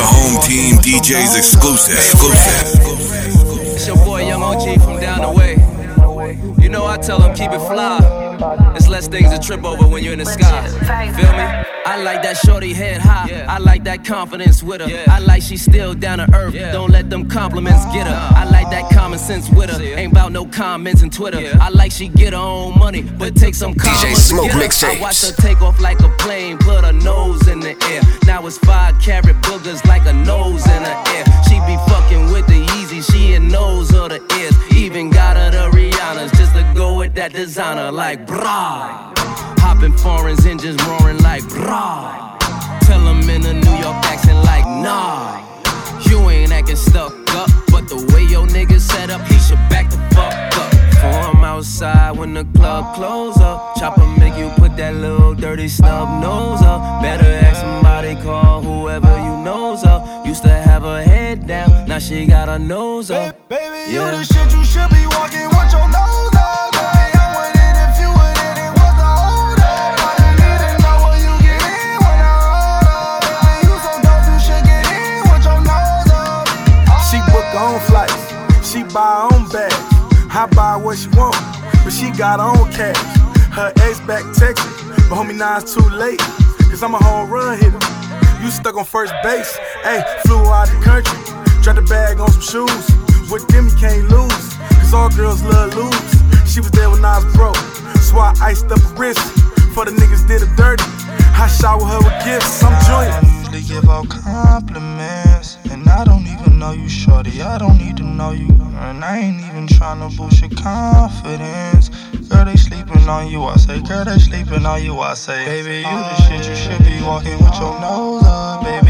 The home team DJs exclusive. Exclusive. It's your boy Young OG from down the way. You know I tell them keep it fly. It's less things to trip over when you're in the sky. Feel me? I like that shorty head high. I like that confidence with her. I like she still down to earth. Don't let them compliments get her. I like that common sense with her. Ain't about no comments in Twitter. I like she get her own money, but take some DJ Smoke mixtapes. I watch her take off like a plane, that designer like brah. Hopping foreigns, engines roaring like brah. Tell them in a New York accent like nah. You ain't acting stuck up, but the way your niggas set up, he should back the fuck up. Form outside when the club close up. Chopper make you put that little dirty snub nose up. Better ask somebody, call whoever you knows up. Used to have her head down, now she got her nose up. Baby, you the shit you should be walking buy her own bags. I buy what she want, but she got her own cash. Her ex back texting, but homie, now it's too late. Cause I'm a home run hitter. You stuck on first base, ayy, flew out the country. Dropped the bag on some shoes. With them, you can't lose. Cause all girls love lose. She was there when I was broke. So I iced up her wrist. For the niggas did her dirty. I shower her with gifts. I'm joyous. I usually give out compliments. And I don't even know you, shorty. I don't need to know you. And I ain't even tryna boost your confidence. Girl, they sleeping on you, I say. Girl, they sleeping on you, I say. Baby, you the shit, you should be walking with your nose up. Baby,